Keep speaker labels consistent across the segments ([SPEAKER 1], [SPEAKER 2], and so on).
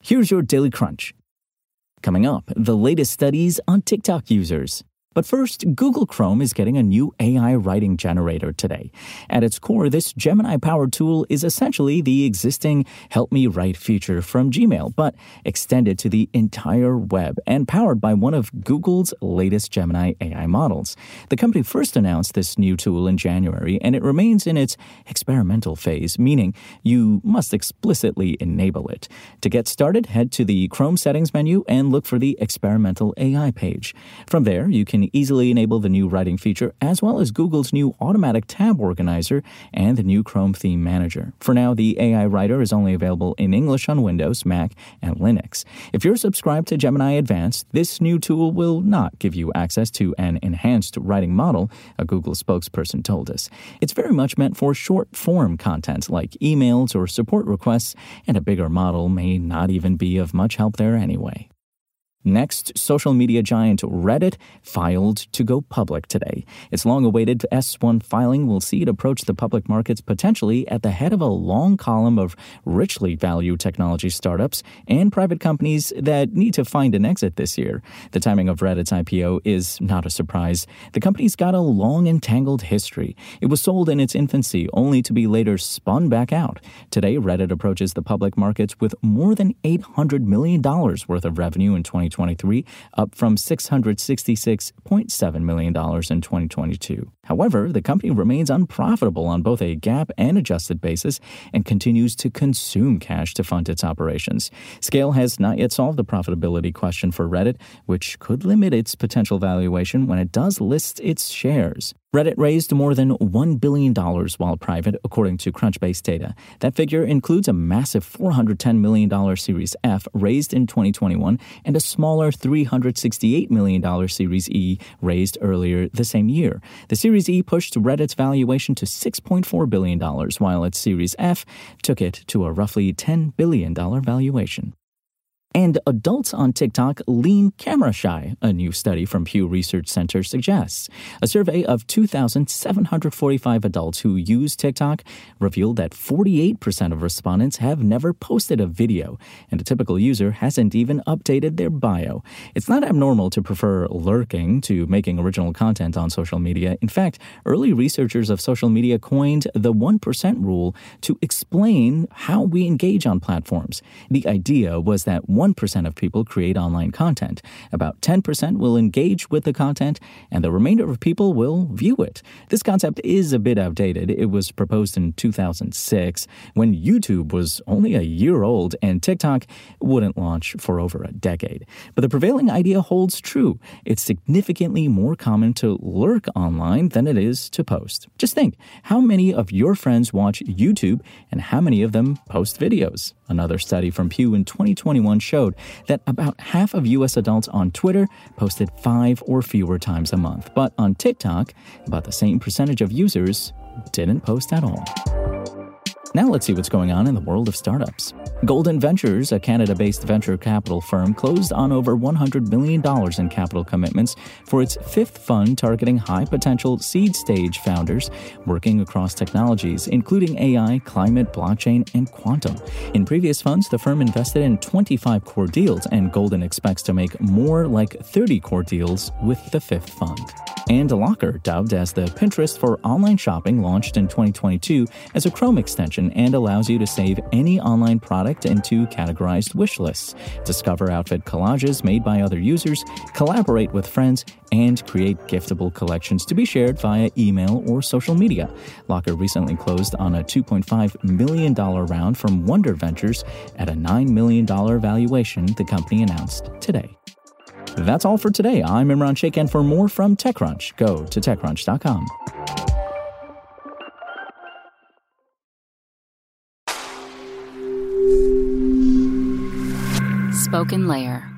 [SPEAKER 1] Here's your Daily Crunch. Coming up, the latest studies on TikTok users. But first, Google Chrome is getting a new AI writing generator today. At its core, this Gemini powered tool is essentially the existing Help Me Write feature from Gmail, but extended to the entire web and powered by one of Google's latest Gemini AI models. The company first announced this new tool in January, and it remains in its experimental phase, meaning you must explicitly enable it. To get started, head to the Chrome settings menu and look for the experimental AI page. From there, you can easily enable the new writing feature as well as Google's new automatic tab organizer and the new Chrome theme manager. For now, the AI writer is only available in English on Windows, Mac, and Linux. If you're subscribed to Gemini Advanced, this new tool will not give you access to an enhanced writing model, a Google spokesperson told us. It's very much meant for short form content like emails or support requests, and a bigger model may not even be of much help there anyway. Next, social media giant Reddit filed to go public today. Its long awaited S1 filing will see it approach the public markets potentially at the head of a long column of richly valued technology startups and private companies that need to find an exit this year. The timing of Reddit's IPO is not a surprise. The company's got a long and tangled history. It was sold in its infancy only to be later spun back out. Today, Reddit approaches the public markets with more than $800 million worth of revenue in 2020. 2023, up from $666.7 million in 2022. However, the company remains unprofitable on both a GAAP and adjusted basis and continues to consume cash to fund its operations. Scale has not yet solved the profitability question for Reddit, which could limit its potential valuation when it does list its shares. Reddit raised more than $1 billion while private, according to Crunchbase data. That figure includes a massive $410 million Series F raised in 2021 and a smaller $368 million Series E raised earlier the same year. The Series E pushed Reddit's valuation to $6.4 billion, while its Series F took it to a roughly $10 billion valuation. And adults on TikTok lean camera shy, a new study from Pew Research Center suggests. A survey of 2,745 adults who use TikTok revealed that 48% of respondents have never posted a video, and a typical user hasn't even updated their bio. It's not abnormal to prefer lurking to making original content on social media. In fact, early researchers of social media coined the 1% rule to explain how we engage on platforms. The idea was that 1% of people create online content. About 10% will engage with the content, and the remainder of people will view it. This concept is a bit outdated. It was proposed in 2006 when YouTube was only a year old and TikTok wouldn't launch for over a decade. But the prevailing idea holds true. It's significantly more common to lurk online than it is to post. Just think how many of your friends watch YouTube and how many of them post videos? Another study from Pew in 2021 showed that about half of U.S. adults on Twitter posted five or fewer times a month. But on TikTok, about the same percentage of users didn't post at all. Now let's see what's going on in the world of startups. Golden Ventures, a Canada based venture capital firm, closed on over $100 million in capital commitments for its fifth fund targeting high potential seed stage founders working across technologies, including AI, climate, blockchain, and quantum. In previous funds, the firm invested in 25 core deals, and Golden expects to make more like 30 core deals with the fifth fund. And Locker, dubbed as the Pinterest for online shopping, launched in 2022 as a Chrome extension and allows you to save any online product into categorized wish lists, discover outfit collages made by other users, collaborate with friends, and create giftable collections to be shared via email or social media. Locker recently closed on a $2.5 million round from Wonder Ventures at a $9 million valuation, the company announced today. That's all for today. I'm Imran Sheikh, and for more from TechCrunch, go to TechCrunch.com.
[SPEAKER 2] Spoken Layer.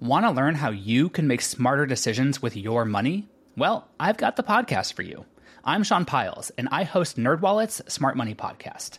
[SPEAKER 3] Want to learn how you can make smarter decisions with your money? Well, I've got the podcast for you. I'm Sean Pyles, and I host NerdWallet's Smart Money Podcast